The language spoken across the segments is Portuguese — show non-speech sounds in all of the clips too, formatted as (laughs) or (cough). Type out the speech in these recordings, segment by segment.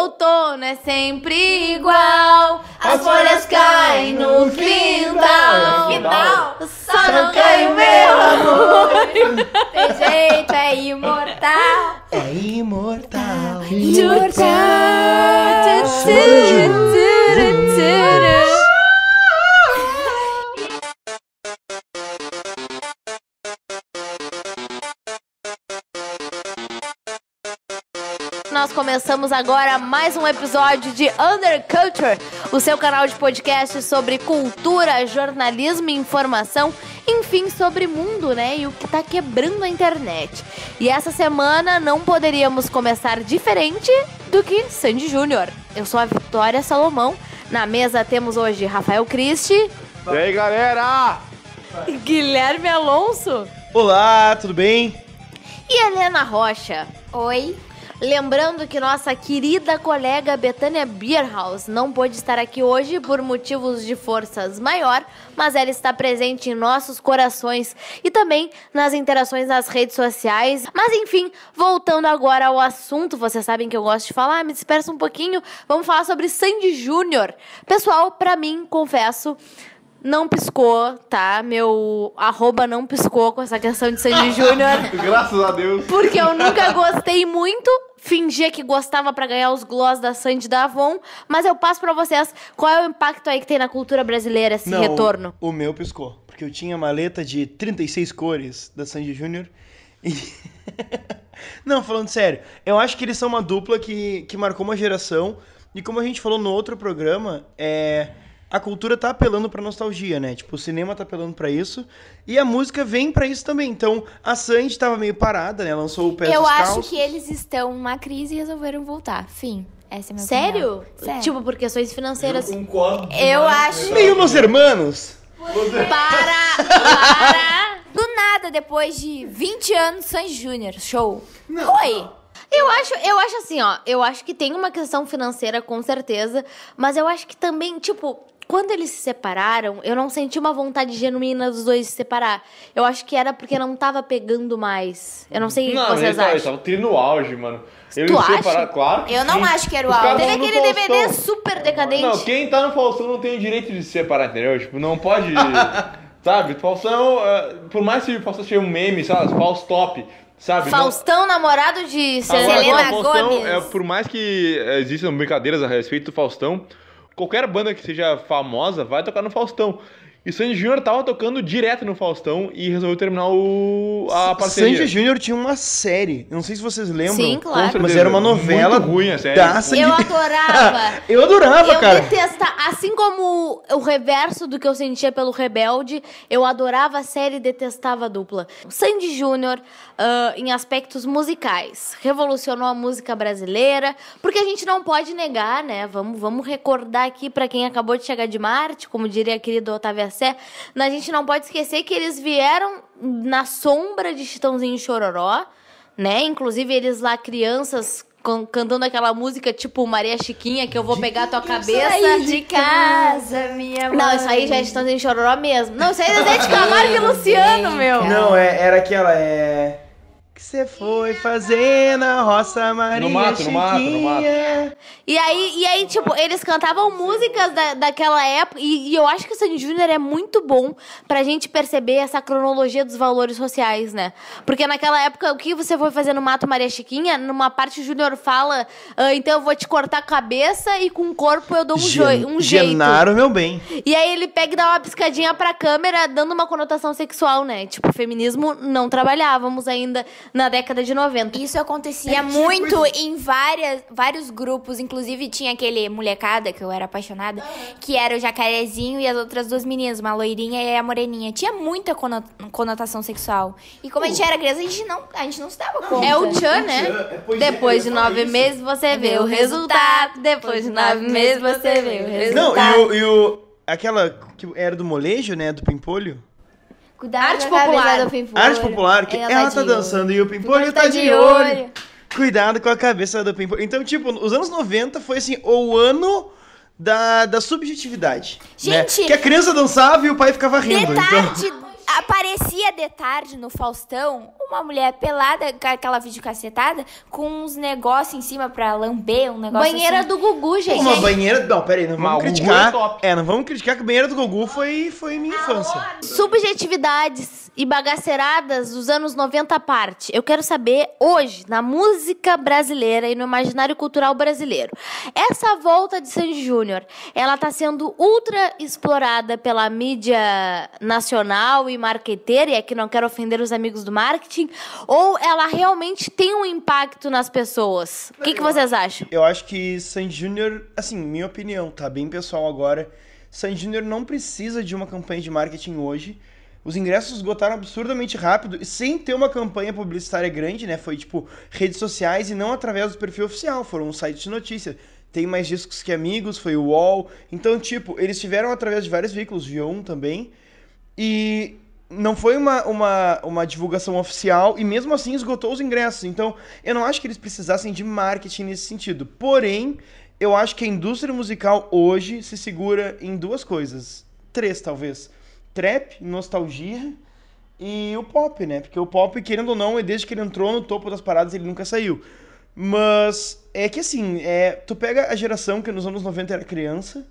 outono é sempre igual. As folhas caem no quintal. Final. Só não cai o meu amor. Tem jeito, é imortal. É imortal. Nós começamos agora mais um episódio de Underculture, o seu canal de podcast sobre cultura, jornalismo e informação, enfim, sobre mundo, né? E o que tá quebrando a internet. E essa semana não poderíamos começar diferente do que Sandy Júnior. Eu sou a Vitória Salomão. Na mesa temos hoje Rafael Cristi, E aí, galera? Guilherme Alonso Olá, tudo bem? e Helena Rocha. Oi. Lembrando que nossa querida colega Betânia Beerhouse não pôde estar aqui hoje por motivos de forças maior, mas ela está presente em nossos corações e também nas interações nas redes sociais. Mas enfim, voltando agora ao assunto, vocês sabem que eu gosto de falar, me dispersa um pouquinho. Vamos falar sobre Sandy Júnior. Pessoal, pra mim, confesso, não piscou, tá? Meu arroba não piscou com essa questão de Sandy (laughs) Júnior. Graças a Deus. Porque eu nunca gostei muito. Fingia que gostava pra ganhar os gloss da Sandy da Avon. Mas eu passo pra vocês qual é o impacto aí que tem na cultura brasileira esse retorno. O meu piscou. Porque eu tinha maleta de 36 cores da Sandy Júnior. E... (laughs) Não, falando sério, eu acho que eles são uma dupla que, que marcou uma geração. E como a gente falou no outro programa, é. A cultura tá apelando pra nostalgia, né? Tipo, o cinema tá apelando pra isso. E a música vem pra isso também. Então, a Sandy tava meio parada, né? Lançou o Pé Eu acho Caos. que eles estão numa crise e resolveram voltar. Fim. Essa é a minha Sério? opinião. Sério. Tipo, por questões financeiras. concordo. eu acho. Meio Los Hermanos. Para! Para! Do nada, depois de 20 anos, Sanji Júnior. Show. Oi. Eu acho, eu acho assim, ó. Eu acho que tem uma questão financeira, com certeza. Mas eu acho que também, tipo, quando eles se separaram, eu não senti uma vontade genuína dos dois se separar. Eu acho que era porque não tava pegando mais. Eu não sei o que Não, vocês eles tavam- eles acham. estavam tendo no auge, mano. Eles Tu separaram, claro. que Eu não acho que era o auge. Teve aquele DVD super decadente. Não, quem tá no Faustão não tem o direito de se separar, entendeu? Tipo, não pode. (laughs) sabe? Faustão, eh, por mais que o Faustão seja um meme, sabe? Faustop, sabe? Não- Faustão, namorado de Selena o Faustão, Gomes. é, por mais que existam brincadeiras a respeito do Faustão, qualquer banda que seja famosa vai tocar no Faustão. E Sandy Júnior tava tocando direto no Faustão e resolveu terminar o, a parceria. Sandy Júnior tinha uma série. Eu não sei se vocês lembram. Sim, claro. Mas era uma novela Muito ruim a série. da Sandy Eu adorava. (laughs) Eu adorava, eu cara. detestava, assim como o reverso do que eu sentia pelo Rebelde, eu adorava a série e detestava a dupla. Sandy Júnior, ah, em aspectos musicais, revolucionou a música brasileira, porque a gente não pode negar, né? Vamos, vamos recordar aqui pra quem acabou de chegar de Marte, como diria a querida Otávia Sé, a gente não pode esquecer que eles vieram na sombra de Chitãozinho e Chororó, né? Inclusive eles lá crianças can- cantando aquela música tipo Maria Chiquinha que eu vou pegar tua cabeça. De casa, minha mãe. Não, isso aí já é Chitãozinho e Chororó mesmo. Não, isso aí é Zé de Camargo e Luciano, meu. Não, é, era aquela, é... Que você foi fazer na roça Maria No mato, no mato, no mato. Chiquinha. E aí, e aí, tipo, eles cantavam músicas da, daquela época. E, e eu acho que o Sandy Júnior é muito bom pra gente perceber essa cronologia dos valores sociais, né? Porque naquela época, o que você foi fazer no Mato Maria Chiquinha? Numa parte o Júnior fala, "Ah, então eu vou te cortar a cabeça e com o corpo eu dou um, jo Gen- um jeito. Genaro, meu bem. E aí ele pega e dá uma piscadinha pra câmera, dando uma conotação sexual, né? Tipo, feminismo não trabalhávamos ainda na década de 90. Isso acontecia muito em várias, vários grupos, inclusive tinha aquele molecada que eu era apaixonada, que era o jacarezinho e as outras duas meninas, uma loirinha e a moreninha. Tinha muita cono- conotação sexual. E como a gente era criança, a gente não, a gente não se dava conta. É o Tchan, né? Depois de nove meses você vê o resultado. Depois de nove meses você vê o Não, resultado. e o, e o... Aquela que era do molejo, né? Do pimpolho. Cuidado Arte com a cabeça popular. do pimpolho. Arte popular, que ela, tá de dançando e o pimpolho tá, de olho. Cuidado com a cabeça do pimpolho. Então, tipo, os anos 90 foi assim, o ano da, da subjetividade. né? Gente, Que a criança dançava e o pai ficava rindo. De Então... aparecia de tarde no Faustão uma mulher pelada, com aquela videocacetada, com uns negócios em cima pra lamber, um negócio Banheira assim. do Gugu, gente. Uma banheira. Não, peraí, não Mas vamos o Gugu criticar. é top. É, não vamos criticar que a banheira do Gugu foi, foi minha infância. Subjetividades e bagaceiradas dos anos 90 à parte. Eu quero saber hoje, na música brasileira e no imaginário cultural brasileiro, essa volta de Sandy Júnior, ela tá sendo ultra explorada pela mídia nacional e marqueteira, e aqui não quero ofender os amigos do marketing, ou ela realmente tem um impacto nas pessoas? O que, que vocês acham? Eu acho que Sandy Júnior, assim, minha opinião, tá bem pessoal agora. Sandy Júnior não precisa de uma campanha de marketing hoje. Os ingressos esgotaram absurdamente rápido e sem ter uma campanha publicitária grande, né? Foi tipo redes sociais e não através do perfil oficial, foram um site de notícia. Tem mais discos que amigos, foi o UOL. Então, tipo, eles tiveram através de vários veículos, G1 também. E não foi uma, uma, uma divulgação oficial e mesmo assim esgotou os ingressos. Então, eu não acho que eles precisassem de marketing nesse sentido. Porém, eu acho que a indústria musical hoje se segura em duas coisas. Três, talvez. Trap, nostalgia e o pop, né? Porque o pop, querendo ou não, desde que ele entrou no topo das paradas, ele nunca saiu. Mas é que assim, é, tu pega a geração que nos anos 90 era criança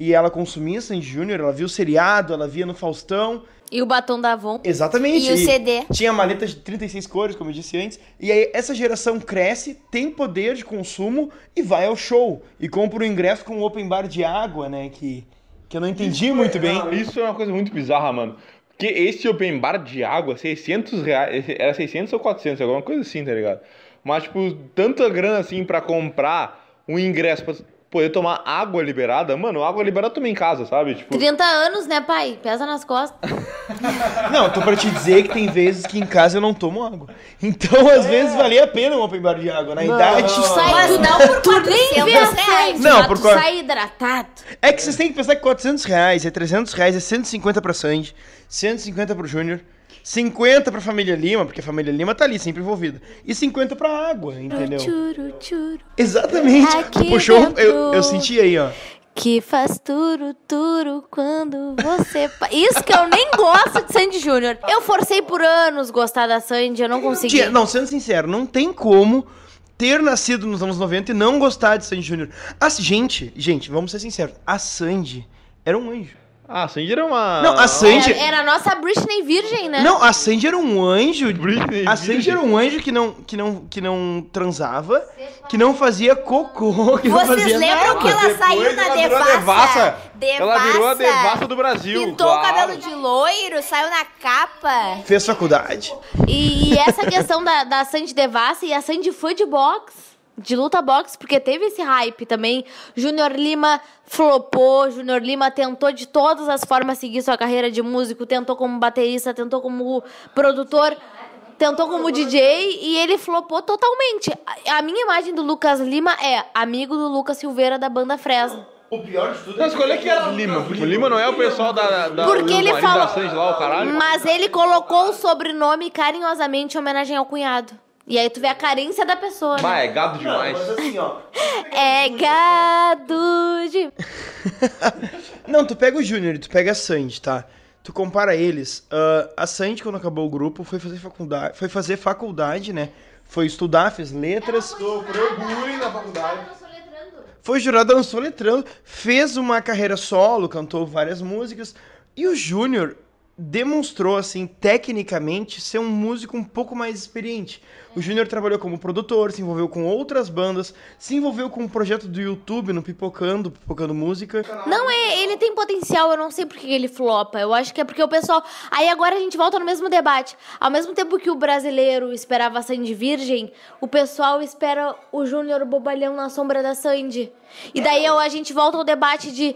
e ela consumia Sandy Júnior, ela via o seriado, ela via no Faustão. E o batom da Avon? Exatamente. E o CD. Tinha maleta de 36 cores, como eu disse antes. E aí essa geração cresce, tem poder de consumo e vai ao show. E compra o ingresso com um open bar de água, né? Que, que eu não entendi muito bem. Não, isso é uma coisa muito bizarra, mano. Porque esse open bar de água, 600 reais, era 600 ou 400, alguma coisa assim, tá ligado? Mas, tipo, tanta grana assim pra comprar um ingresso poder tomar água liberada, mano, água liberada eu tomo em casa, sabe? Tipo, 30 anos, né, pai? Pesa nas costas. (laughs) Não, tô pra te dizer que tem vezes que em casa eu não tomo água. Então, às vezes, valia a pena um open bar de água. Na idade. Sai, Mas tu, não por tu nem 400 vê a reais. Sandy, Não, mas por tu sai hidratado. É que vocês têm que pensar que 400 reais é 300 reais, é 150 pra Sandy, 150 pro Júnior, 50 pra família Lima, porque a família Lima tá ali, sempre envolvida, e 50 pra água, entendeu? Churu, churu. Exatamente. Aqui puxou, eu, eu senti aí, ó. Que faz turu, turu quando você... Isso que eu nem gosto de Sandy Júnior. Eu forcei por anos gostar da Sandy, eu não consegui. Tia, não, sendo sincero, não tem como ter nascido nos anos 90 e não gostar de Sandy Júnior. Gente, gente, vamos ser sinceros, a Sandy era um anjo. Ah, Sandy era uma. Não, a Sandy... Era, era a nossa Britney Virgem, né? Não, a Sandy era um anjo. Britney a Sandy Virgem. era um anjo que não, que não, que não transava, que não fazia cocô, (laughs) que não Vocês fazia lembram nada. que ela Depois saiu na ela virou a devassa? devassa. Ela virou a devassa do Brasil. Pintou claro. o cabelo de loiro, saiu na capa. Fez faculdade. E, e essa questão da, da Sandy Devassa e a Sandy foi de boxe. De luta boxe, porque teve esse hype também. Júnior Lima flopou, Júnior Lima tentou de todas as formas seguir sua carreira de músico, tentou como baterista, tentou como produtor, tentou como DJ e ele flopou totalmente. A, minha imagem do Lucas Lima é amigo do Lucas Silveira da banda Fresno. O pior de tudo Mas qual é que era o Lima? Porque o Lima não é o pessoal da. da Porque ele falou. lá, o caralho. Mas ele colocou o sobrenome carinhosamente em homenagem ao cunhado. E aí tu vê a carência da pessoa, né? Bah, é gado demais. Mas assim, ó. (laughs) É gado de. (laughs) Não, tu pega o Júnior e tu pega a Sandy, tá? Tu compara eles. ah, a Sandy, quando acabou o grupo, foi fazer faculdade, foi fazer faculdade, né? Foi estudar, fez letras. Sofreu bullying na faculdade. Foi jurada no Soletrando, fez uma carreira solo, cantou várias músicas. E o Júnior demonstrou, assim, tecnicamente, ser um músico um pouco mais experiente. O Júnior trabalhou como produtor, se envolveu com outras bandas, se envolveu com um projeto do YouTube no Pipocando, Pipocando Música. Não, é, ele tem potencial, eu não sei por que ele flopa. Eu acho que é porque o pessoal. Aí agora a gente volta no mesmo debate. Ao mesmo tempo que o brasileiro esperava a Sandy Virgem, o pessoal espera o Júnior Bobalhão na sombra da Sandy. E daí a gente volta ao debate de.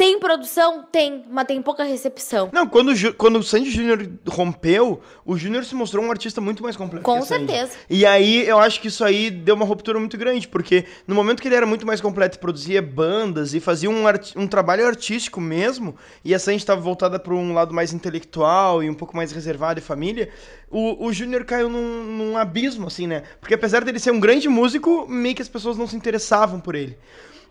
Tem produção? Tem, mas tem pouca recepção. Não, quando, o quando o Sandy Júnior rompeu, o Júnior se mostrou um artista muito mais completo. Com certeza. E aí eu acho que isso aí deu uma ruptura muito grande, porque no momento que ele era muito mais completo, produzia bandas e fazia um, um trabalho artístico mesmo, e a Sandy estava voltada para um lado mais intelectual e um pouco mais reservado e família, o, o Júnior caiu num, num abismo, assim, né? Porque apesar dele ser um grande músico, meio que as pessoas não se interessavam por ele.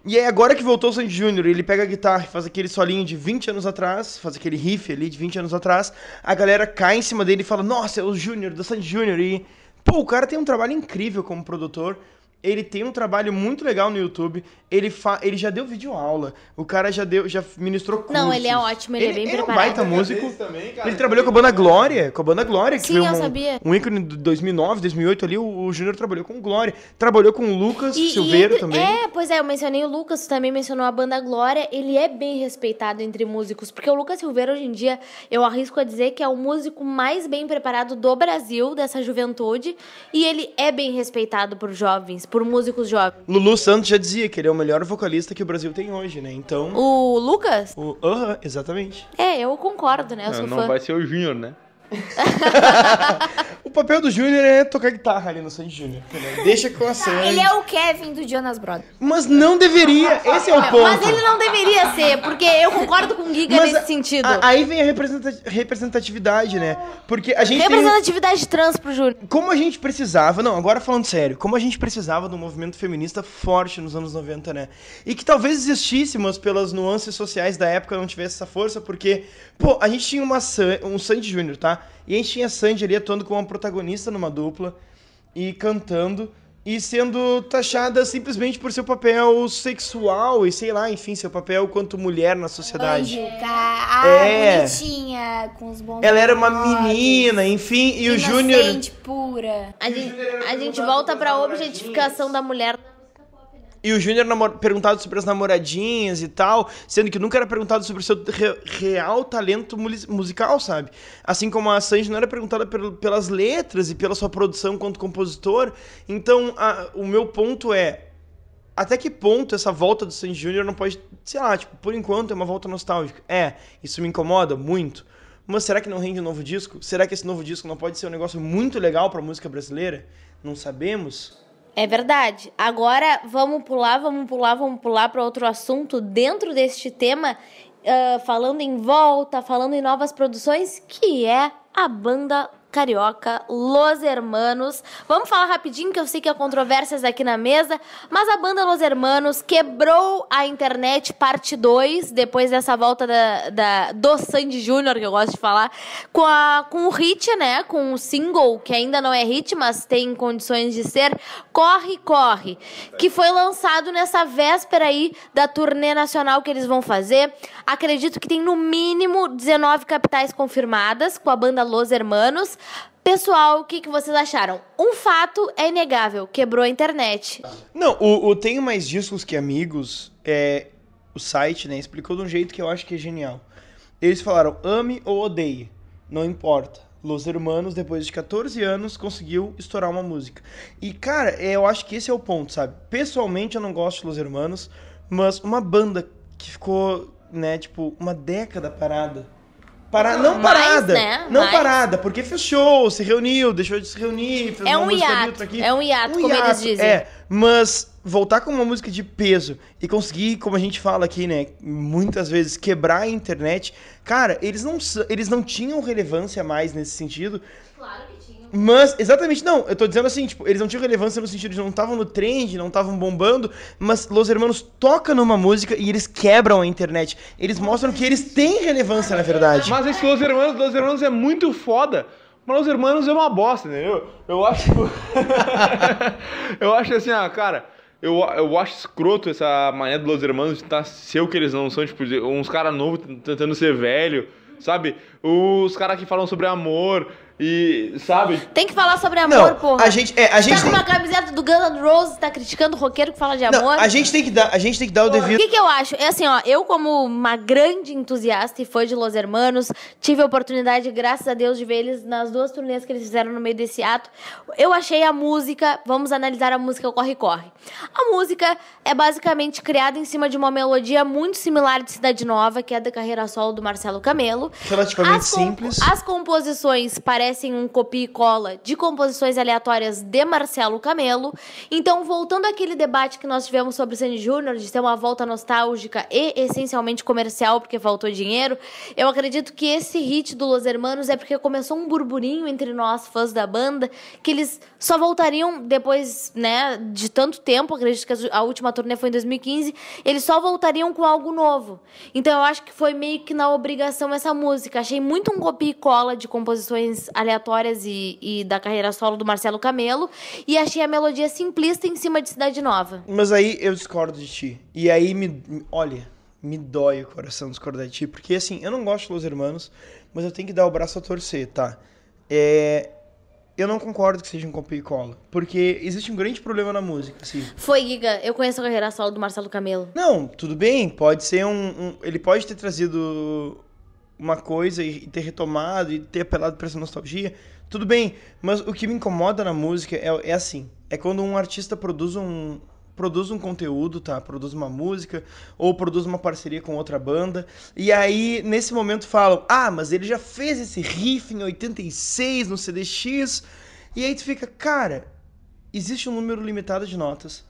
E aí, agora que voltou o Sandy Júnior, ele pega a guitarra e faz aquele solinho de 20 anos atrás, faz aquele riff ali de 20 anos atrás, a galera cai em cima dele e fala, nossa, é o Júnior, do Sandy Júnior. E, pô, o cara tem um trabalho incrível como produtor. Ele tem um trabalho muito legal no YouTube. Ele, fa... ele já deu vídeo aula. O cara já deu, já ministrou cursos. Não, ele é ótimo, ele é bem ele preparado. É um baita músico. Também, cara, ele trabalhou com a banda Glória, com a banda Glória, que Sim, foi eu um, sabia. um ícone de 2009, 2008 ali, o, o Júnior trabalhou com Glória. Trabalhou com o Lucas E- e entre- também. É, pois é, eu mencionei o Lucas, tu também mencionou a banda Glória. Ele é bem respeitado entre músicos, porque o Lucas Silveira, hoje em dia, eu arrisco a dizer que é o músico mais bem preparado do Brasil, dessa juventude. E ele é bem respeitado por jovens, por músicos jovens. Lulu Santos já dizia que ele é o melhor vocalista que o Brasil tem hoje, né? Então. O Lucas? O... Aham, exatamente. É, eu concordo, né? Eu sou Não, fã. não vai ser o Júnior, né? (laughs) O papel do Júnior é tocar guitarra ali no Sandy Júnior. Deixa com a Sandy. Ele é o Kevin do Jonas Brothers. Mas não deveria. Esse é o ponto. Mas ele não deveria ser, porque eu concordo com o Giga Mas nesse a- sentido. a- aí vem a representa- representatividade, né? Porque a gente tem... Representatividade trans pro Júnior. Como a gente precisava, não, agora falando sério, como a gente precisava de um movimento feminista forte nos anos 90, né? E que talvez existisse, mas pelas nuances sociais da época não tivesse essa força, porque, pô, a gente tinha uma um Sandy Júnior, tá? E a gente tinha a Sandy ali atuando como uma protagonista numa dupla e cantando e sendo taxada simplesmente por seu papel sexual e sei lá, enfim, seu papel quanto mulher na sociedade. Anjo? Ah, É. bonitinha, com os bons Ela era uma olhos, menina, enfim, e o Júnior. pura. A gente, a gente volta pra objetificação da mulher. E o Júnior perguntado sobre as namoradinhas e tal, sendo que nunca era perguntado sobre o seu re- real talento musical, sabe? Assim como a Sanji não era perguntada pel- pelas letras e pela sua produção quanto compositor. Então, a- o meu ponto é. Até que ponto essa volta do Sanji Júnior não pode. Sei lá, tipo, por enquanto é uma volta nostálgica. É, isso me incomoda muito. Mas será que não rende um novo disco? Será que esse novo disco não pode ser um negócio muito legal pra música brasileira? Não sabemos. É verdade. Agora vamos pular, vamos pular, vamos pular para outro assunto dentro deste tema, ah, falando em volta, falando em novas produções, que é a banda carioca Los Hermanos. Vamos falar rapidinho, que eu sei que há controvérsias aqui na mesa, mas a banda Los Hermanos quebrou a internet parte 2, depois dessa volta da, da, do Sandy Júnior, que eu gosto de falar, com, a, com o hit, né? Com o single, que ainda não é hit, mas tem condições de ser, Corre, Corre, que foi lançado nessa véspera aí da turnê nacional que eles vão fazer. Acredito que tem no mínimo 19 capitais confirmadas com a banda Los Hermanos. Pessoal, o que, que vocês acharam? Um fato é inegável, quebrou a internet. Não, o, o Tenho Mais Discos Que Amigos, é, o site, né, explicou de um jeito que eu acho que é genial. Eles falaram, ame ou odeie, não importa. Los Hermanos, depois de 14 anos, conseguiu estourar uma música. E, cara, é, eu acho que esse é o ponto, sabe? Pessoalmente, eu não gosto de Los Hermanos, mas uma banda que ficou, né, tipo, uma década parada. Para... Não Mais, parada, né? não Mais. parada, porque fechou, se reuniu, deixou de se reunir, fez É uma um música hiato, outra aqui. é um hiato, como eles dizem. É, mas voltar com uma música de peso e conseguir, como a gente fala aqui, né, muitas vezes quebrar a internet, cara, eles não eles não tinham relevância mais nesse sentido. Claro que. Mas, exatamente, não, eu tô dizendo assim, tipo, eles não tinham relevância no sentido de não estavam no trend, não estavam bombando, mas Los Hermanos toca numa música e eles quebram a internet. Eles mostram que eles têm relevância, na verdade. Mas esse Los Hermanos, Los Hermanos é muito foda. Mas Los Hermanos é uma bosta, entendeu? Eu acho. (laughs) eu acho assim, ah, cara. Eu, eu acho escroto essa maneira do Los Hermanos de tentar ser o que eles não são, tipo, uns caras novos tentando ser velho, sabe? Os caras que falam sobre amor e, sabe? Tem que falar sobre amor, Não, porra. a gente, é, a gente tá com tem, uma camiseta do Guns N' Roses, tá criticando o roqueiro que fala de não, amor? a gente tem que dar, a gente tem que dar o O devido que, que eu acho? É assim, ó, eu como uma grande entusiasta e fã de Los Hermanos, tive a oportunidade, graças a Deus, de ver eles nas duas turnês que eles fizeram no meio desse ato. Eu achei a música, vamos analisar a música Corre Corre. A música é basicamente criada em cima de uma melodia muito similar de Cidade Nova, que é da carreira solo do Marcelo Camelo. relativamente As com- simples. As composições parecem parecem um copia e cola de composições aleatórias de Marcelo Camelo. Então, voltando àquele debate que nós tivemos sobre Sandy Júnior, de ser uma volta nostálgica e essencialmente comercial, porque faltou dinheiro, eu acredito que esse hit do Los Hermanos é porque começou um burburinho entre nós, fãs da banda, que eles só voltariam depois, né, de tanto tempo, acredito que a última turnê foi em 2015, eles só voltariam com algo novo. Então eu acho que foi meio que na obrigação essa música. Achei muito um copia e cola de composições aleatórias e, e da carreira solo do Marcelo Camelo, e achei a melodia simplista em cima de Cidade Nova. Mas aí eu discordo de ti. E aí me. Olha, me dói o coração discordar de ti, porque assim, eu não gosto de Los Hermanos, mas eu tenho que dar o braço a torcer, tá? É, eu não concordo que seja um copia e cola. Porque existe um grande problema na música, assim. Foi, Giga. Eu conheço a carreira solo do Marcelo Camelo. Não, tudo bem. Pode ser um. um ele pode ter trazido uma coisa e ter retomado e ter apelado para essa nostalgia. Tudo bem. Mas o que me incomoda na música é, é assim. É quando um artista produz um, produz um conteúdo, tá? Produz uma música ou produz uma parceria com outra banda. E aí, nesse momento, falam: Ah, mas ele já fez esse riff em 86 no CDX. E aí tu fica, cara, existe um número limitado de notas.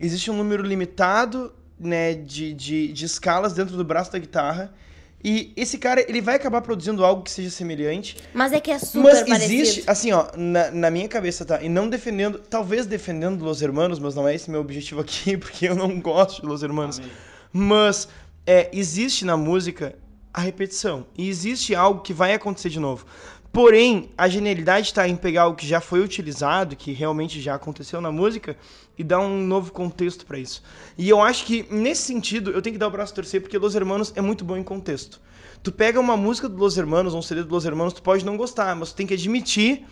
Existe um número limitado né, de, de, de escalas dentro do braço da guitarra. E esse cara, ele vai acabar produzindo algo que seja semelhante. Mas é que é super Mas parecido. existe, assim, ó, na, na minha cabeça, tá? E não defendendo, talvez defendendo Los Hermanos, mas não é esse meu objetivo aqui, (laughs) porque eu não gosto de Los Hermanos. Mas é, existe na música a repetição. E existe algo que vai acontecer de novo. Porém, a genialidade está em pegar o que já foi utilizado, que realmente já aconteceu na música, e dar um novo contexto para isso. E eu acho que, nesse sentido, eu tenho que dar o braço a torcer, porque Los Hermanos é muito bom em contexto. Tu pega uma música do Los Hermanos, um CD do Los Hermanos, tu pode não gostar, mas tu tem que admitir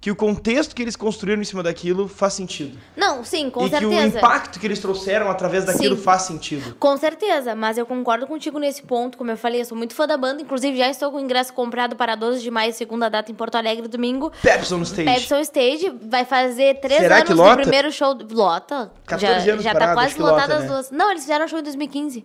que o contexto que eles construíram em cima daquilo faz sentido. Não, sim, com e certeza. que o impacto que eles trouxeram através daquilo Sim. faz sentido. Com certeza, mas eu concordo contigo nesse ponto. Como eu falei, eu sou muito fã da banda. Inclusive, já estou com o ingresso comprado para 12 de maio, segunda data em Porto Alegre, domingo. Pepsi on Stage. Pepsi on Stage vai fazer três Será anos que do lota? primeiro show. do- Lota. 14 já anos já tá parado, quase lotada as né? duas. Não, eles fizeram show em 2015.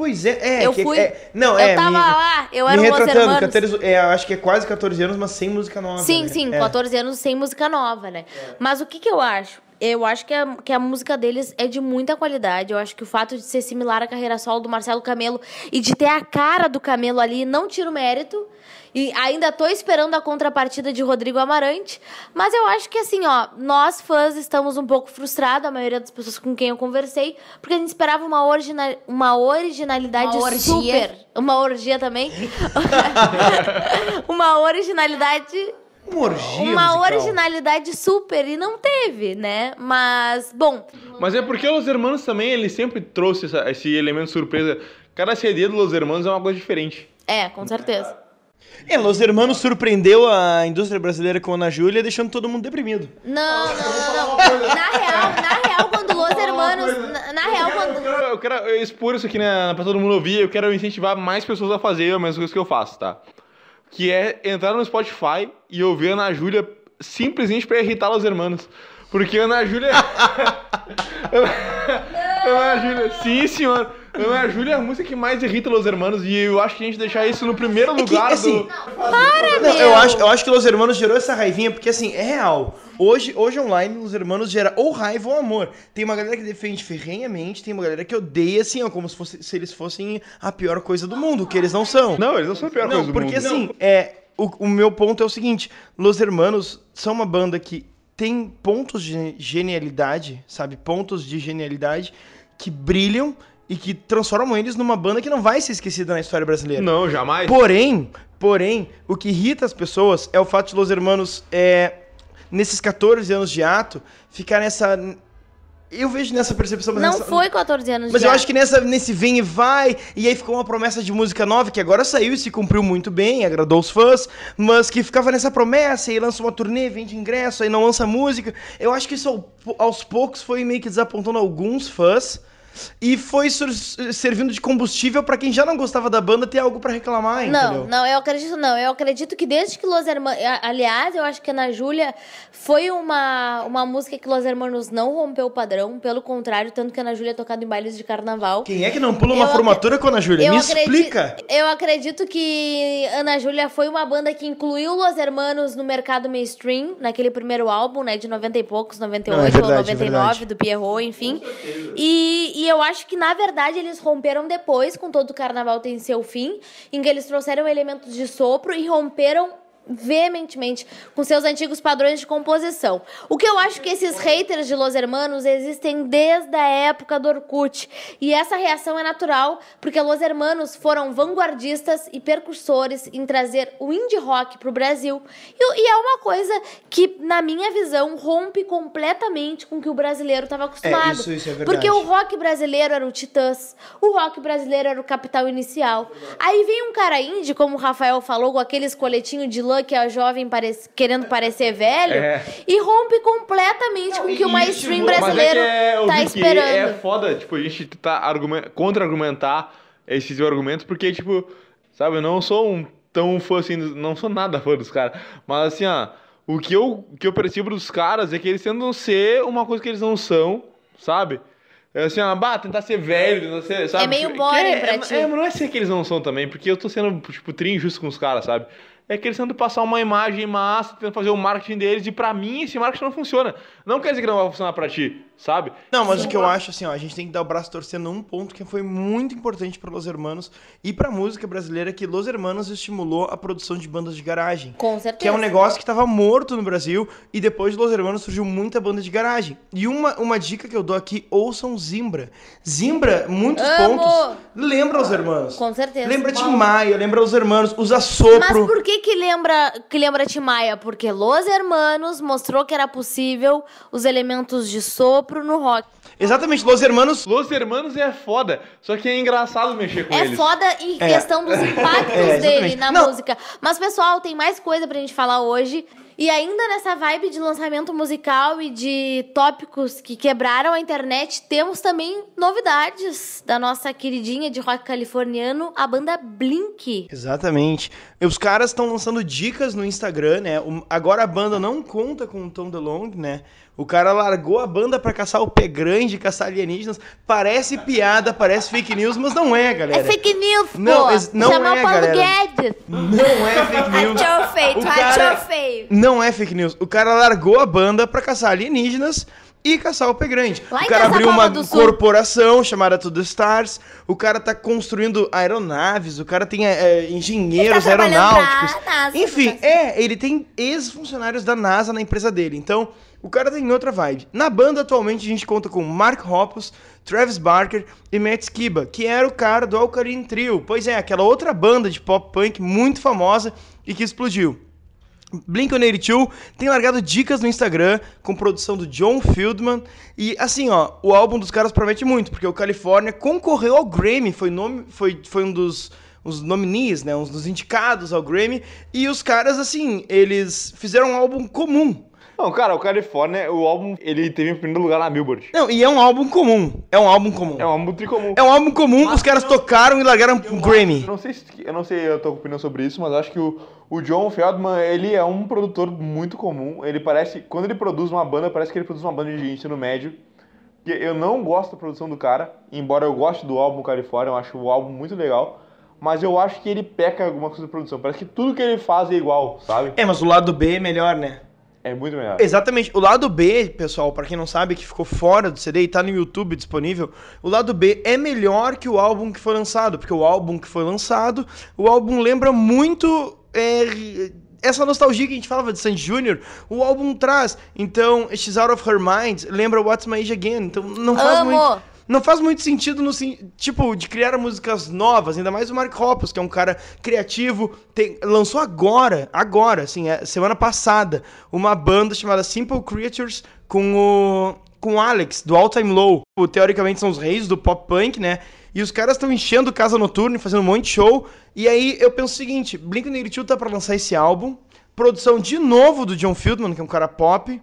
Pois é, é. eu que- fui. é- não, eu é. tava me, lá, eu me era um Los retratando, Hermanos. 14, é, eu acho que é quase 14 anos, mas sem música nova. Sim, né? sim, é. 14 anos sem música nova, né? Mas o que, que eu acho? Eu acho que a, que a música deles é de muita qualidade. Eu acho que o fato de ser similar à carreira solo do Marcelo Camelo e de ter a cara do Camelo ali não tira o mérito. E ainda tô esperando a contrapartida de Rodrigo Amarante. Mas eu acho que assim, ó, nós fãs estamos um pouco frustrados, a maioria das pessoas com quem eu conversei, porque a gente esperava uma, origina uma originalidade Uma orgia. super. Uma orgia também. (laughs) uma originalidade Uma orgia uma musical. originalidade super e não teve, né? Mas, bom, Mas é porque Los Hermanos também, ele sempre trouxe essa- esse elemento surpresa. Cada CD do Los Hermanos é uma coisa diferente. é, com certeza. É, Los Hermanos surpreendeu a indústria brasileira com a Ana Júlia, deixando todo mundo deprimido. Não, não, não, não. Na real, na real, quando Los Hermanos. Na, na real, Eu quando. quero, eu quero expor isso aqui né, pra todo mundo ouvir. Eu quero incentivar mais pessoas a fazer a mesma coisa que eu faço, tá? Que é entrar no Spotify e ouvir a Ana Júlia simplesmente pra irritar os hermanos. Porque a Ana Júlia. (laughs) Ana Júlia, sim, senhor. Ana Júlia é a música que mais irrita os hermanos. E eu acho que a gente deixar isso no primeiro que, lugar assim, do. Para, Não, meu! eu acho, eu acho que Los Hermanos gerou essa raivinha, porque assim, é real. Hoje, hoje online, Los Hermanos gera ou raiva ou amor. Tem uma galera que defende ferrenhamente, tem uma galera que odeia, assim, ó, como se, fosse, se eles fossem a pior coisa do mundo, que eles não são. Não, eles não são a pior Não, coisa do porque mundo. assim, é, o, o meu ponto é o seguinte: Los Hermanos são uma banda que tem pontos de genialidade, sabe? Pontos de genialidade que brilham e que transformam eles numa banda que não vai ser esquecida na história brasileira. Não, jamais. Porém, porém, o que irrita as pessoas é o fato de Los Hermanos, é, nesses 14 anos de ato, ficar nessa. Eu vejo nessa percepção. mas Não nessa- foi 14 anos mas de eu ar. acho que nessa, nesse vem e vai, e aí ficou uma promessa de música nova, que agora saiu e se cumpriu muito bem, agradou os fãs, mas que ficava nessa promessa, e lança uma turnê, vende ingresso, aí não lança música. Eu acho que isso ao- aos poucos foi meio que desapontando alguns fãs. E foi servindo de combustível pra quem já não gostava da banda ter algo pra reclamar, Não, entendeu? não, eu acredito não. Eu acredito que desde que Los Hermanos... Aliás, eu acho que Ana Júlia foi uma, uma música que Los Hermanos não rompeu o padrão. Pelo contrário, tanto que Ana Júlia é tocada em bailes de carnaval. Quem é que não pula uma Eu formatura com a Ana Júlia? Me explica. Eu acredito que Ana Júlia foi uma banda que incluiu Los Hermanos no mercado mainstream, naquele primeiro álbum, né, de 90 e poucos, 98 Não, é verdade, ou é 99, verdade. do Pierrot, enfim. E, e eu acho que, na verdade, eles romperam depois, com todo o carnaval tem seu fim, em que eles trouxeram elementos de sopro e romperam veementemente com seus antigos padrões de composição. O que eu acho que esses haters de Los Hermanos existem desde a época do Orkut. E essa reação é natural, porque Los Hermanos foram vanguardistas e percursores em trazer o indie rock pro Brasil. E, e é uma coisa que, na minha visão, rompe completamente com o que o brasileiro estava acostumado. isso- isso é verdade. Porque o rock brasileiro era o Titãs, o rock brasileiro era o Capital Inicial. Aí vem um cara indie, como o Rafael falou, com aqueles coletinhos de que é jovem parece- querendo parecer velho, É. e rompe completamente com o que o mainstream estimula- brasileiro é é, tá esperando. É foda, tipo, a gente tá argumen- contra-argumentar esses teu argumentos, porque, tipo, sabe, eu não sou um tão fã assim, não sou nada fã dos caras, mas assim, ó, o que eu, o que eu percebo dos caras é que eles tentam ser uma coisa que eles não são, sabe? É assim, ó, bah, tentar ser velho, tentar ser, sabe? É meio boring é, pra é, ti. É, mas não é ser que eles não são também, porque eu tô sendo, tipo, tri injusto com os caras, sabe? É que eles tentam passar uma imagem massa, tentam fazer o marketing deles, e pra mim esse marketing não funciona. Não quer dizer que não vai funcionar pra ti, sabe? Não, mas o que eu acho, assim, ó, a gente tem que dar o braço torcendo num ponto que foi muito importante para Los Hermanos e pra música brasileira, que Los Hermanos estimulou a produção de bandas de garagem. Com certeza. Que é um negócio que tava morto no Brasil e depois de Los Hermanos surgiu muita banda de garagem. E uma, uma dica que eu dou aqui, ouçam Zimbra. Zimbra, muitos Amo! pontos, lembra Los Hermanos. Com certeza. Lembra Tim Maia, lembra Los Hermanos, usa Mas sopro. por que que lembra, que lembra Timaya? Porque Los Hermanos mostrou que era possível os elementos de sopro no rock. Exatamente, Los Hermanos Los Hermanos é foda, só que é engraçado mexer com É eles. foda em É. questão dos (laughs) impactos É, dele exatamente. na Não. música. Mas, pessoal, tem mais coisa pra gente falar hoje. E ainda nessa vibe de lançamento musical e de tópicos que quebraram a internet, temos também novidades da nossa queridinha de rock californiano, a banda Blink. Exatamente. Os caras estão lançando dicas no Instagram, né? Agora a banda não conta com o Tom DeLonge, né? O cara largou a banda pra caçar o pé grande, caçar alienígenas. Parece piada, parece fake news, mas não é, galera. É fake news, Não, pô! ex- não Chamar é, o Paulo galera. Guedes! Não é fake (laughs) news. Achou feio, achou feio. Não é fake news. O cara largou a banda pra caçar alienígenas e caçar o pé grande. Lá o cara abriu uma corporação chamada The Stars. O cara tá construindo aeronaves. O cara tem é, engenheiros Ele tá aeronáuticos. NASA, Enfim, tá é, ele tem ex-funcionários da NASA na empresa dele. Então, o cara tem outra vibe. Na banda, atualmente, a gente conta com Mark Hoppus, Travis Barker e Matt Skiba, que era o cara do Alkaline Trio. Pois é, aquela outra banda de pop punk muito famosa e que explodiu. Blink-182 tem largado dicas no Instagram com produção do John Fieldman e assim, ó, o álbum dos caras promete muito, porque o California concorreu ao Grammy, foi nome, foi, foi um dos os nominees, né, um dos indicados ao Grammy, e os caras assim, eles fizeram um álbum comum. Não, cara, o California, o álbum, ele teve em primeiro lugar na Billboard. Não, e é um álbum comum. É um álbum comum. É um álbum tricomum. É um álbum comum, os caras tocaram e largaram um Grammy. Eu não sei se, eu não sei a tua opinião sobre isso, mas acho que o, o John Feldman, ele é um produtor muito comum. Ele parece, quando ele produz uma banda, parece que ele produz uma banda de ensino médio. Que Eu não gosto da produção do cara, embora eu goste do álbum California, eu acho o álbum muito legal. Mas eu acho que ele peca alguma coisa da produção. Parece que tudo que ele faz é igual, sabe? É, mas o lado B é melhor, né? É muito melhor. Exatamente. O lado B, pessoal, pra quem não sabe, que ficou fora do CD e tá no YouTube disponível, o lado B é melhor que o álbum que foi lançado, porque o álbum que foi lançado, o álbum lembra muito é, essa nostalgia que a gente falava de Sandy Jr., o álbum traz. Então, She's Out of Her Mind lembra What's My Age Again. Então, não faz Amo! muito. Não faz muito sentido no tipo de criar músicas novas, ainda mais o Mark Hoppus, que é um cara criativo, tem- lançou agora, agora, assim, é, semana passada, uma banda chamada Simple Creatures com o com Alex do All Time Low. O, teoricamente são os reis do pop punk, né? E os caras estão enchendo casa noturna e fazendo um monte de show. E aí eu penso o seguinte, Blink-182 tá para lançar esse álbum, produção de novo do John Fieldman, que é um cara pop.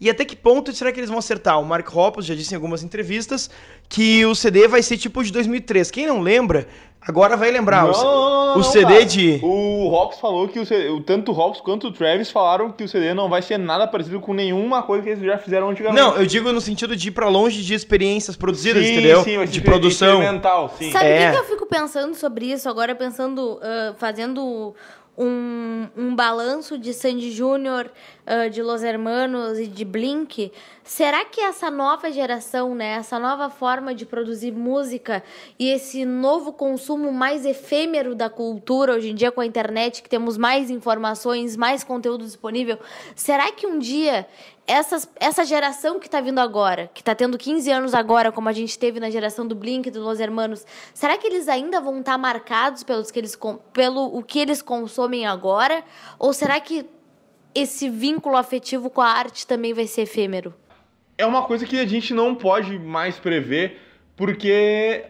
E até que ponto será que eles vão acertar? O Mark Hoppus já disse em algumas entrevistas que o CD vai ser tipo de 2003. Quem não lembra, agora vai lembrar. o, Não, não, não, o CD cara. de... O Hops falou que o CD, o- tanto o Hops quanto o Travis falaram que o CD não vai ser nada parecido com nenhuma coisa que eles já fizeram antigamente. Não, eu digo no sentido de ir pra longe de experiências produzidas, sim, entendeu? Sim, de produção. experimental, sim. Sabe o É. que, que eu fico pensando sobre isso agora? Pensando, ah, fazendo um, um balanço de Sandy Júnior, ah, de Los Hermanos e de Blink. Será que essa nova geração, né, essa nova forma de produzir música e esse novo consumo mais efêmero da cultura hoje em dia com a internet, que temos mais informações, mais conteúdo disponível, será que um dia essas, essa geração que tá vindo agora, que tá tendo 15 anos agora, como a gente teve na geração do Blink, do Los Hermanos, será que eles ainda vão estar marcados pelos que eles, pelo o que eles consomem agora? Ou será que esse vínculo afetivo com a arte também vai ser efêmero? É uma coisa que a gente não pode mais prever, porque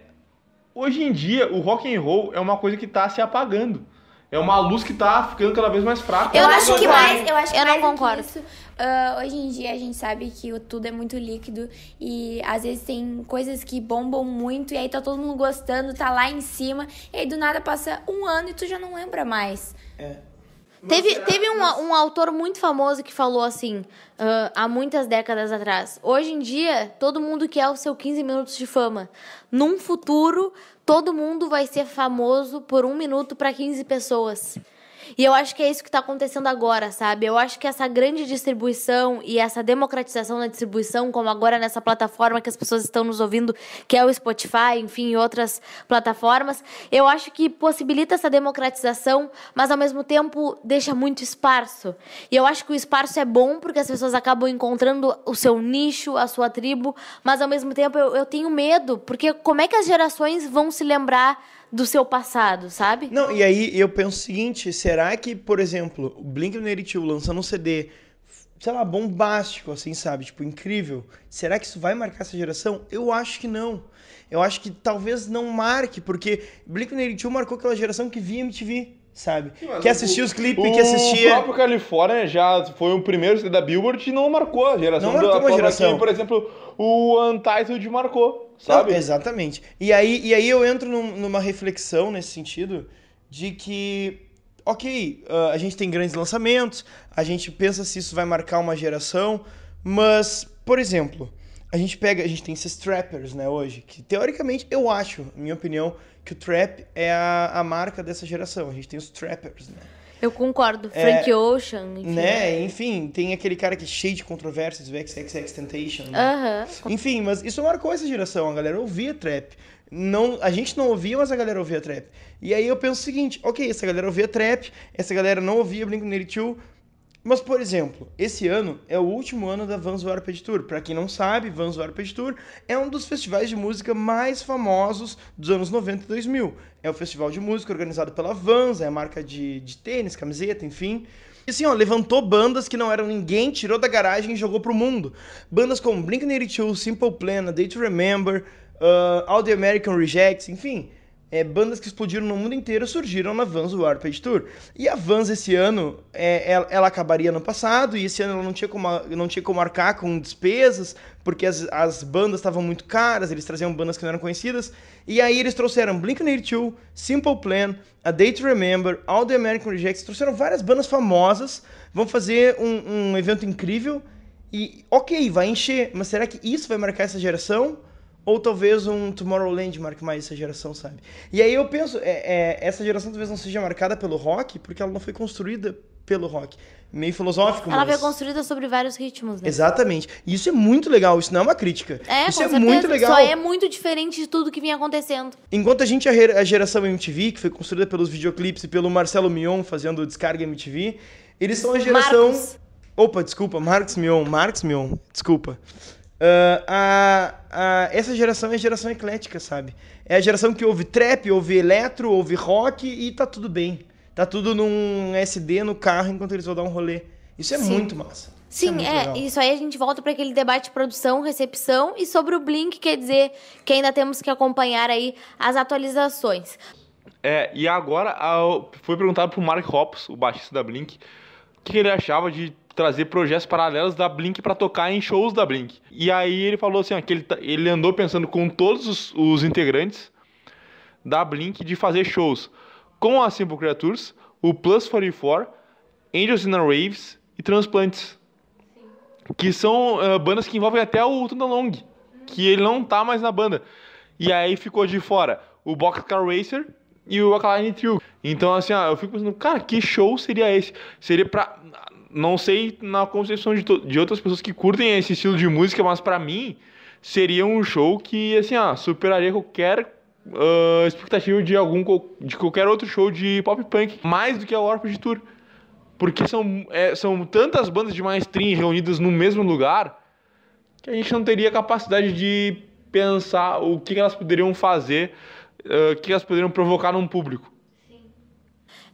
hoje em dia o rock and roll é uma coisa que tá se apagando. É uma luz que tá ficando cada vez mais fraca. Eu, não acho que mais, eu acho que Eu não mais que concordo. isso, ah, hoje em dia a gente sabe que o tudo é muito líquido e às vezes tem coisas que bombam muito e aí tá todo mundo gostando, tá lá em cima, e aí do nada passa um ano e tu já não lembra mais. Teve, teve um, um autor muito famoso que falou assim, ah, há muitas décadas atrás. Hoje em dia, todo mundo quer o seu 15 minutos de fama. Num futuro, todo mundo vai ser famoso por um minuto para 15 pessoas. E eu acho que é isso que está acontecendo agora, sabe? Eu acho que essa grande distribuição e essa democratização da distribuição, como agora nessa plataforma que as pessoas estão nos ouvindo, que é o Spotify, enfim, e outras plataformas, eu acho que possibilita essa democratização, mas ao mesmo tempo deixa muito esparso. E eu acho que o esparso é bom porque as pessoas acabam encontrando o seu nicho, a sua tribo, mas ao mesmo tempo eu, eu tenho medo, porque como é que as gerações vão se lembrar do seu passado, sabe? Não, e aí eu penso o seguinte, será que, por exemplo, o Blink-182 lançando um CD, sei lá, bombástico, assim, sabe? Tipo, incrível. Será que isso vai marcar essa geração? Eu acho que não. Eu acho que talvez não marque, porque Blink-182 marcou aquela geração que via MTV, sabe? que assistia os clipes, que O assistia... próprio Califórnia já foi o primeiro da Billboard e não marcou a geração. Não marcou da uma geração. Que, por exemplo, o Untitled marcou, sabe? Não, exatamente. E aí, e aí eu entro num- numa reflexão nesse sentido de que, ok, ah, a gente tem grandes lançamentos, a gente pensa se isso vai marcar uma geração, mas, por exemplo, a gente pega, a gente tem esses trappers, né, hoje, que teoricamente eu acho, na minha opinião, que o trap é a, a marca dessa geração. A gente tem os trappers, né? Eu concordo. Frank Ocean, enfim. Né? Enfim, tem aquele cara que é cheio de controvérsias, o XXX Temptation, né? Aham. Enfim, mas isso marcou essa geração. A galera ouvia trap. Não, a gente não ouvia, mas a galera ouvia trap. E aí eu penso o seguinte: ok, essa galera ouvia trap, essa galera não ouvia Blink-182. Mas, por exemplo, esse ano é o último ano da Vans Warped Tour. Pra quem não sabe, Vans Warped Tour é um dos festivais de música mais famosos dos anos 90 e 2000. É o festival de música organizado pela Vans, é a marca de, de tênis, camiseta, enfim. E assim, ó, levantou bandas que não eram ninguém, tirou da garagem e jogou pro mundo. Bandas como Blink-182, Simple Plan, A Day to Remember, uh, All the American Rejects, enfim. É, bandas que explodiram no mundo inteiro surgiram na Vans Warped Tour. E a Vans esse ano, é, ela, ela acabaria no passado, e esse ano ela não tinha como, não tinha como marcar com despesas, porque as, as bandas estavam muito caras, eles traziam bandas que não eram conhecidas. E aí eles trouxeram Blink-182, Simple Plan, A Day to Remember, All the American Rejects, trouxeram várias bandas famosas, vão fazer um, um evento incrível, e ok, vai encher, mas será que isso vai marcar essa geração? Ou talvez um Tomorrowland marque mais essa geração, sabe? E aí eu penso, é, é, essa geração talvez não seja marcada pelo rock, porque ela não foi construída pelo rock. Meio filosófico, Ela mas... foi construída sobre vários ritmos, né? Exatamente. E isso é muito legal, isso não é uma crítica. É, isso é certeza. muito legal. Só é muito diferente de tudo que vinha acontecendo. Enquanto a gente, a geração MTV, que foi construída pelos videoclipes e pelo Marcelo Mion fazendo Descarga MTV, eles são a geração. Marcos. Opa, desculpa, Marcos Mion, Marcos Mion, desculpa. Ah, a, a- essa geração é a geração eclética, sabe? É a geração que ouve trap, ouve eletro, ouve rock e tá tudo bem. Tá tudo num SD no carro enquanto eles vão dar um rolê. Isso é Sim. muito massa. Isso Sim, muito é, legal. isso aí a gente volta para aquele debate de produção, recepção e sobre o Blink, quer dizer que ainda temos que acompanhar aí as atualizações. É, e agora a- foi perguntado pro Mark Hoppus, o baixista da Blink, o que ele achava de trazer projetos paralelos da Blink pra tocar em shows da Blink. E aí ele falou assim, ó, que ele, tá- ele andou pensando com todos os, os integrantes da Blink de fazer shows com a Simple Creatures, o Plus 44, Angels in the Waves e Transplantes. Que são ah, bandas que envolvem até o Tunda Long, que ele não tá mais na banda. E aí ficou de fora o Boxcar Racer e o Alkaline Trio. Então, assim, ó, eu fico pensando, cara, que show seria esse? Seria pra. Não sei na concepção de, de outras pessoas que curtem esse estilo de música, mas pra mim seria um show que, assim, ó, superaria qualquer ah, expectativa de algum de qualquer outro show de pop punk, mais do que a Warped Tour. Porque são, é, são tantas bandas de mainstream reunidas no mesmo lugar que a gente não teria capacidade de pensar o que elas poderiam fazer, eh, o que elas poderiam provocar num público.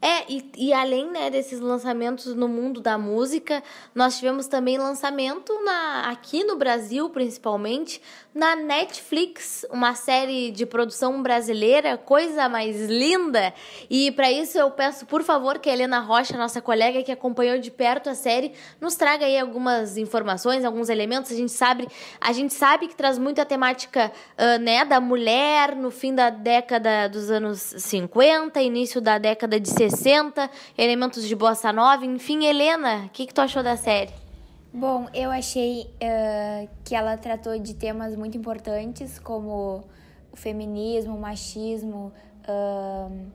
É, e, e além né, desses lançamentos no mundo da música, nós tivemos também lançamento na, aqui no Brasil, principalmente, na Netflix, uma série de produção brasileira, coisa mais linda. E para isso eu peço, por favor, que a Helena Rocha, nossa colega que acompanhou de perto a série, nos traga aí algumas informações, alguns elementos. A gente sabe, a gente sabe que traz muito a temática ah, né, da mulher no fim da década dos anos 50, início da década de 60, elementos de bossa nova, enfim, Helena, o que, que tu achou da série? Bom, eu achei eh, que ela tratou de temas muito importantes, como o feminismo, o machismo, ahn,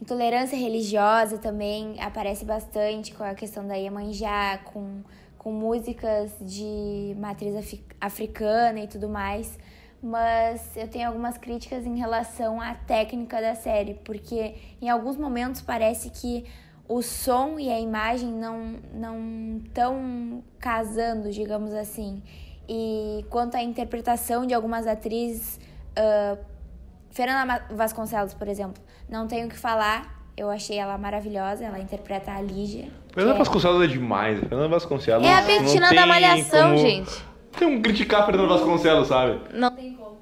intolerância religiosa também aparece bastante com a questão da Iemanjá, com, com músicas de matriz africana e tudo mais. Mas eu tenho algumas críticas em relação à técnica da série, porque em alguns momentos parece que o som e a imagem não não estão casando, digamos assim. E quanto à interpretação de algumas atrizes, ah, Fernanda Vasconcelos, por exemplo, não tenho o que falar. Eu achei ela maravilhosa, ela interpreta a Lígia. Fernanda é- Vasconcelos é demais. Fernanda Vasconcelos. É a não Betina tem da Malhação, como- gente. Tem como criticar Fernanda Vasconcelos, sabe? Não tem como.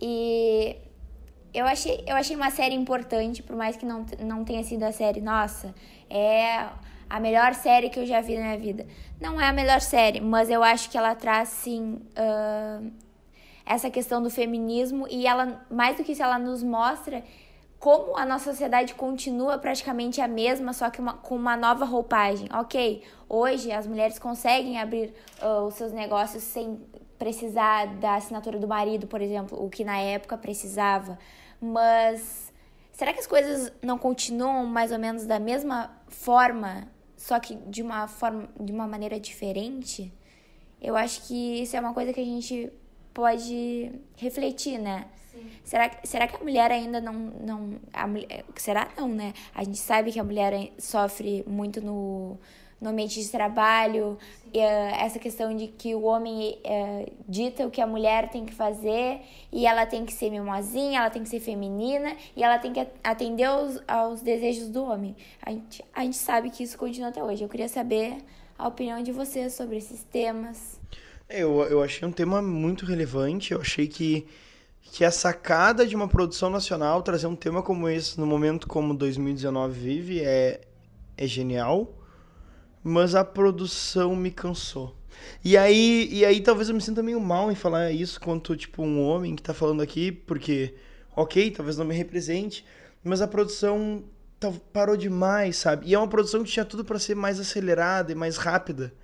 E eu achei, eu achei uma série importante, por mais que não, não tenha sido a série, nossa, é a melhor série que eu já vi na minha vida. Não é a melhor série, mas eu acho que ela traz, sim, ah, essa questão do feminismo e ela, mais do que isso, ela nos mostra como a nossa sociedade continua praticamente a mesma, só que uma- com uma nova roupagem. Ok, hoje as mulheres conseguem abrir ah, os seus negócios sem precisar da assinatura do marido, por exemplo, o que na época precisava. Mas será que as coisas não continuam mais ou menos da mesma forma, só que de uma forma, de uma maneira diferente? Eu acho que isso é uma coisa que a gente pode refletir, né? Será, que- será que a mulher ainda não. não a mulher, será não, né? A gente sabe que a mulher sofre muito no, no ambiente de trabalho, eh, essa questão de que o homem eh, dita o que a mulher tem que fazer e ela tem que ser mimosinha, ela tem que ser feminina e ela tem que atender aos, aos desejos do homem. A gente, a gente sabe que isso continua até hoje. Eu queria saber a opinião de vocês sobre esses temas. É, Eu, eu achei um tema muito relevante. Eu achei que, que a sacada de uma produção nacional trazer um tema como esse no momento como 2019 vive é, é genial. Mas a produção me cansou. E aí, e aí talvez eu me sinta meio mal em falar isso quanto tipo um homem que tá falando aqui, porque, ok, talvez não me represente, mas a produção tá- parou demais, sabe? E é uma produção que tinha tudo pra ser mais acelerada e mais rápida.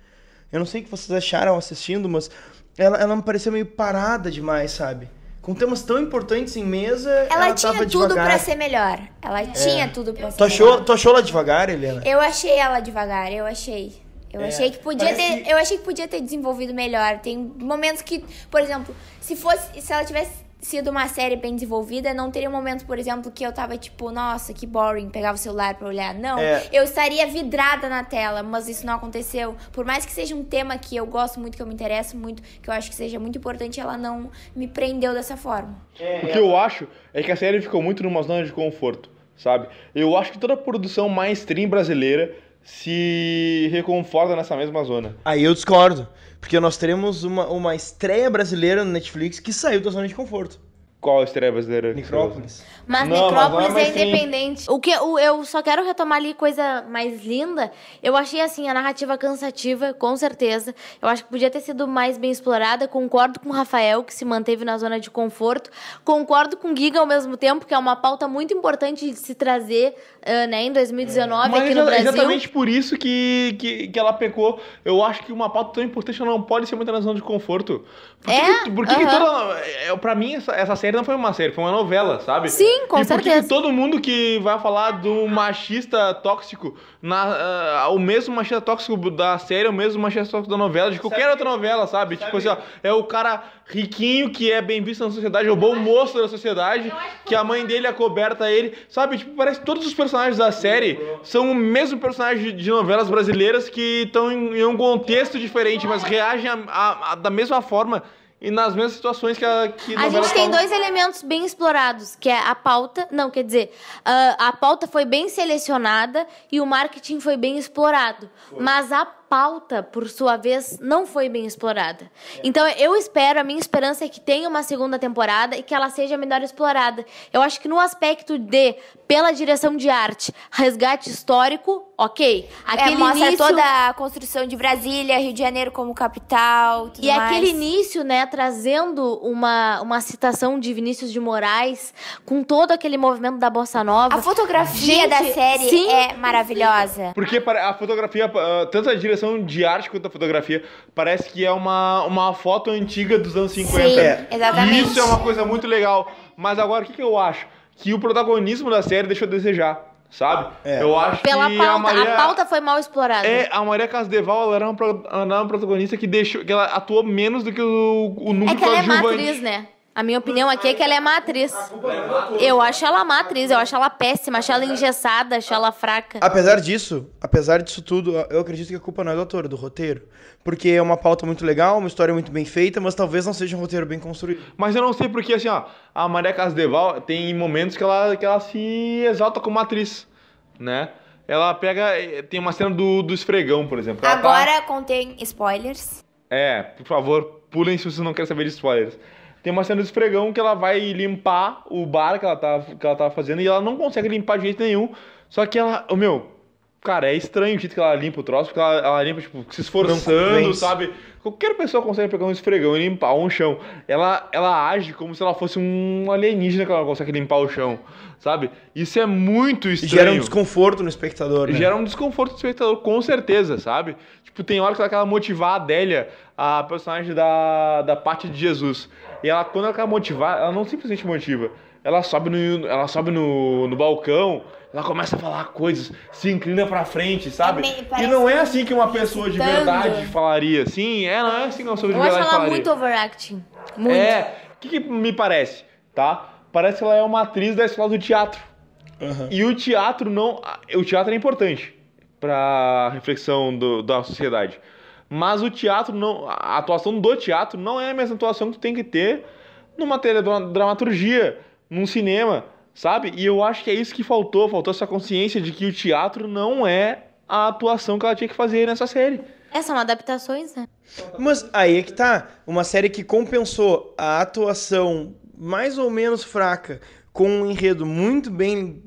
Eu não sei o que vocês acharam assistindo, mas ela, ela me pareceu meio parada demais, sabe? Com temas tão importantes em mesa, Ela, ela, tinha tudo pra ser melhor. Ela tinha tudo pra ser Tu achou, melhor. tu achou ela devagar, Helena? Eu achei ela devagar, eu achei. Eu É, achei que podia parece ter, que- eu achei que podia ter desenvolvido melhor. Tem momentos que, por exemplo, se fosse, se ela tivesse sido uma série bem desenvolvida, não teria momentos, por exemplo, que eu tava tipo, nossa, que boring, pegava o celular pra olhar. Não, É. eu estaria vidrada na tela, mas isso não aconteceu. Por mais que seja um tema que eu gosto muito, que eu me interesso muito, que eu acho que seja muito importante, ela não me prendeu dessa forma. O que eu acho é que a série ficou muito numa zona de conforto, sabe? Eu acho que toda a produção mainstream brasileira se reconforta nessa mesma zona. Aí eu discordo. Porque nós teremos uma, uma estreia brasileira no Netflix que saiu da zona de conforto. Qual estreia brasileira? Necrópolis. Mas Não, mas Necrópolis não é independente. O que eu, eu só quero retomar ali coisa mais linda. Eu achei assim a narrativa cansativa, com certeza. Eu acho que podia ter sido mais bem explorada. Concordo com o Rafael que se manteve na zona de conforto. Concordo com o Giga ao mesmo tempo, que é uma pauta muito importante de se trazer, ah, né, em 2019 Mas aqui no Brasil. exatamente por isso que, que, que ela pecou. Eu acho que uma pauta tão importante não pode ser muita na zona de conforto. Por que, É? que, por que, que Aham. toda. é, Pra mim, essa, essa série não foi uma série, foi uma novela, sabe? Sim, com e por que certeza. todo mundo que vai falar do machista tóxico, na, ah, o mesmo machista tóxico da série, é o mesmo machista tóxico da novela, de qualquer outra novela, sabe? Tipo assim, ó, é o cara riquinho que é bem visto na sociedade, é o bom moço da sociedade, que a mãe dele acoberta ele, sabe? Tipo, parece que todos os personagens da série são o mesmo personagem de, de novelas brasileiras que estão em, em um contexto diferente, mas reagem a- a- a- da mesma forma e nas mesmas situações que a que A gente tem falam. dois elementos bem explorados, que é a pauta. Não, quer dizer, ah, a pauta foi bem selecionada e o marketing foi bem explorado. Mas a pauta, por sua vez, não foi bem explorada. Então eu espero, a minha esperança é que tenha uma segunda temporada e que ela seja melhor explorada. Eu acho que no aspecto de, pela direção de arte, resgate histórico, ok. É, Aquele mostra início... toda a construção de Brasília, Rio de Janeiro como capital, tudo E mais. aquele início, né, trazendo uma, uma citação de Vinícius de Moraes, com todo aquele movimento da Bossa Nova. A fotografia Gente, da série sim. é maravilhosa. Porque a fotografia, ah, tanto a direção de arte quanto a fotografia, parece que é uma, uma foto antiga dos anos 50. Sim, É. exatamente. E isso é uma coisa muito legal. Mas agora, o que, que eu acho? Que o protagonismo da série deixou a desejar, sabe? É. Eu acho Pela que pauta. a Maria... A pauta foi mal explorada. É, a Maria Casdeval, ela era uma, pro- ela era uma protagonista que deixou, que ela atuou menos do que o, o núcleo É que ela é má coadjuvante. atriz, né? A minha opinião aqui é que ela é má atriz. Eu acho ela má atriz, eu acho ela péssima, acho ela engessada, acho ela fraca. Apesar disso, apesar disso tudo, eu acredito que a culpa não é do ator, é do roteiro. Porque é uma pauta muito legal, uma história muito bem feita, mas talvez não seja um roteiro bem construído. Mas eu não sei porque, assim, ó, a Maria Casdeval tem momentos que ela, que ela se exalta como atriz, né? Ela pega. eh, Tem uma cena do, do esfregão, por exemplo. Ela tá- Agora contém spoilers. É, por favor, pulem se vocês não querem saber de spoilers. Tem uma cena do esfregão que ela vai limpar o bar que ela tava, que ela tava fazendo e ela não consegue limpar de jeito nenhum. Só que ela. O meu. Cara, é estranho o jeito que ela limpa o troço, porque ela, ela limpa, tipo, se esforçando, sabe? Qualquer pessoa consegue pegar um esfregão e limpar um chão. Ela, ela age como se ela fosse um alienígena que ela consegue limpar o chão, sabe? Isso é muito E estranho. gera um desconforto no espectador, né? Gera um desconforto do espectador, com certeza, sabe? Tipo, tem hora que ela quer motivar a Adélia, a personagem da, da parte de Jesus. E ela, quando ela quer motivar, ela não simplesmente motiva. Ela sobe no, ela sobe no, no balcão, ela começa a falar coisas, se inclina pra frente, sabe? meio- e não é assim que uma pessoa de verdade falaria. Sim, é, não é assim que uma pessoa de Eu acho verdade ela falaria. muito overacting. Muito. É, o que, que me parece, tá? Parece que ela é uma atriz da escola do teatro. Aham. E o teatro não. O teatro é importante pra reflexão do- da sociedade. Mas o teatro não. A atuação do teatro não é a mesma atuação que tu tem que ter numa teledramaturgia, num cinema, sabe? E eu acho que é isso que faltou. Faltou essa consciência de que o teatro não é a atuação que ela tinha que fazer nessa série. É, são adaptações, né? Mas aí é que tá. Uma série que compensou a atuação mais ou menos fraca com um enredo muito bem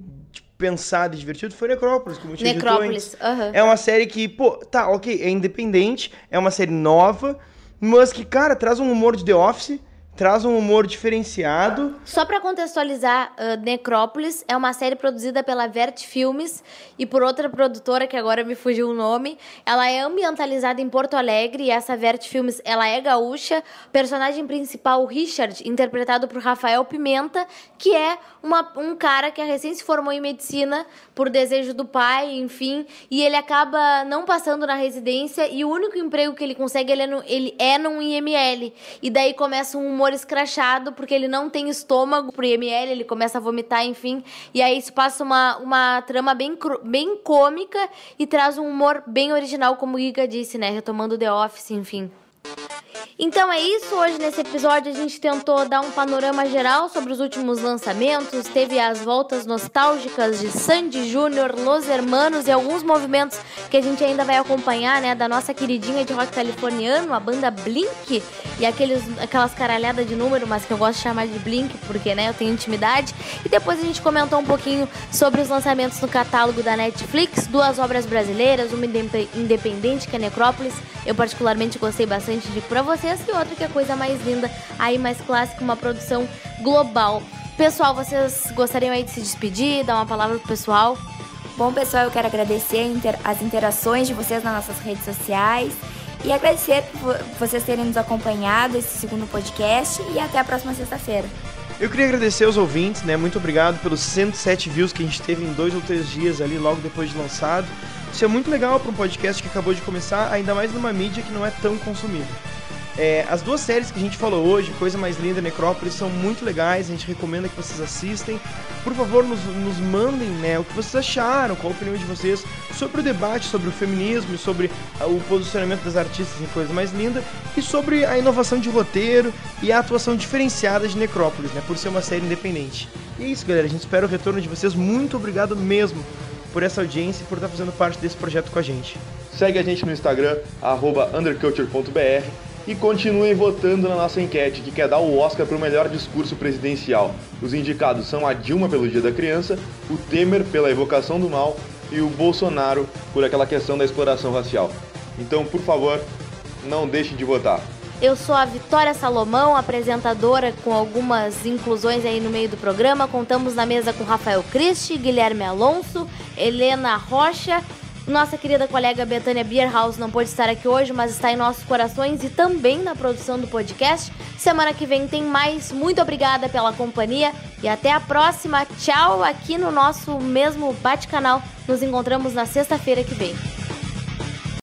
pensado e divertido foi Necrópolis, como eu. Necrópolis. É uma série que, pô, tá, ok, é independente, é uma série nova, mas que, cara, traz um humor de The Office, traz um humor diferenciado. Só pra contextualizar, uh, Necrópolis é uma série produzida pela Vert Filmes e por outra produtora que agora me fugiu o nome. Ela é ambientalizada em Porto Alegre e essa Vert Filmes, ela é gaúcha. Personagem principal, o Richard, interpretado por Rafael Pimenta, que é uma- um cara que recém se formou em medicina por desejo do pai, enfim, e ele acaba não passando na residência e o único emprego que ele consegue ele é, no, ele é num IML. E daí começa um humor escrachado, porque ele não tem estômago pro IML, ele começa a vomitar, enfim. E aí isso passa uma, uma trama bem, bem cômica e traz um humor bem original, como o Giga disse, né? Retomando The Office, enfim. Então é isso, hoje nesse episódio a gente tentou dar um panorama geral sobre os últimos lançamentos, teve as voltas nostálgicas de Sandy Júnior, Los Hermanos e alguns movimentos que a gente ainda vai acompanhar, né, da nossa queridinha de rock californiano, a banda Blink, e aqueles, aquelas caralhadas de número, mas que eu gosto de chamar de Blink, porque, né, eu tenho intimidade. E depois a gente comentou um pouquinho sobre os lançamentos no catálogo da Netflix, duas obras brasileiras, uma independente que é Necrópolis, eu particularmente gostei bastante de Pra Você vocês e outra que é coisa mais linda, aí mais clássica, uma produção global. Pessoal, vocês gostariam aí de se despedir, dar uma palavra pro pessoal? Bom, pessoal, eu quero agradecer as interações de vocês nas nossas redes sociais e agradecer por vocês terem nos acompanhado esse segundo podcast e até a próxima sexta-feira. Eu queria agradecer aos ouvintes, né? Muito obrigado pelos 107 views que a gente teve em dois ou três dias ali, logo depois de lançado. Isso é muito legal para um podcast que acabou de começar, ainda mais numa mídia que não é tão consumida. É, as duas séries que a gente falou hoje, Coisa Mais Linda e Necrópolis, são muito legais, a gente recomenda que vocês assistem. Por favor, nos, nos mandem né, o que vocês acharam, qual a opinião de vocês sobre o debate sobre o feminismo, sobre o posicionamento das artistas em Coisa Mais Linda e sobre a inovação de roteiro e a atuação diferenciada de Necrópolis, né, por ser uma série independente. E é isso, galera, a gente espera o retorno de vocês. Muito obrigado mesmo por essa audiência e por estar fazendo parte desse projeto com a gente. Segue a gente no Instagram, underculture.br e continuem votando na nossa enquete que quer dar o Oscar para o melhor discurso presidencial. Os indicados são a Dilma pelo Dia da Criança, o Temer pela evocação do mal e o Bolsonaro por aquela questão da exploração racial. Então, por favor, não deixem de votar. Eu sou a Vitória Salomão, apresentadora com algumas inclusões aí no meio do programa. Contamos na mesa com Rafael Cristi, Guilherme Alonso, Helena Rocha nossa querida colega Betânia Bierhaus não pôde estar aqui hoje, mas está em nossos corações e também na produção do podcast. Semana que vem tem mais. Muito obrigada pela companhia e até a próxima. Tchau aqui no nosso mesmo bate-canal. Nos encontramos na sexta-feira que vem.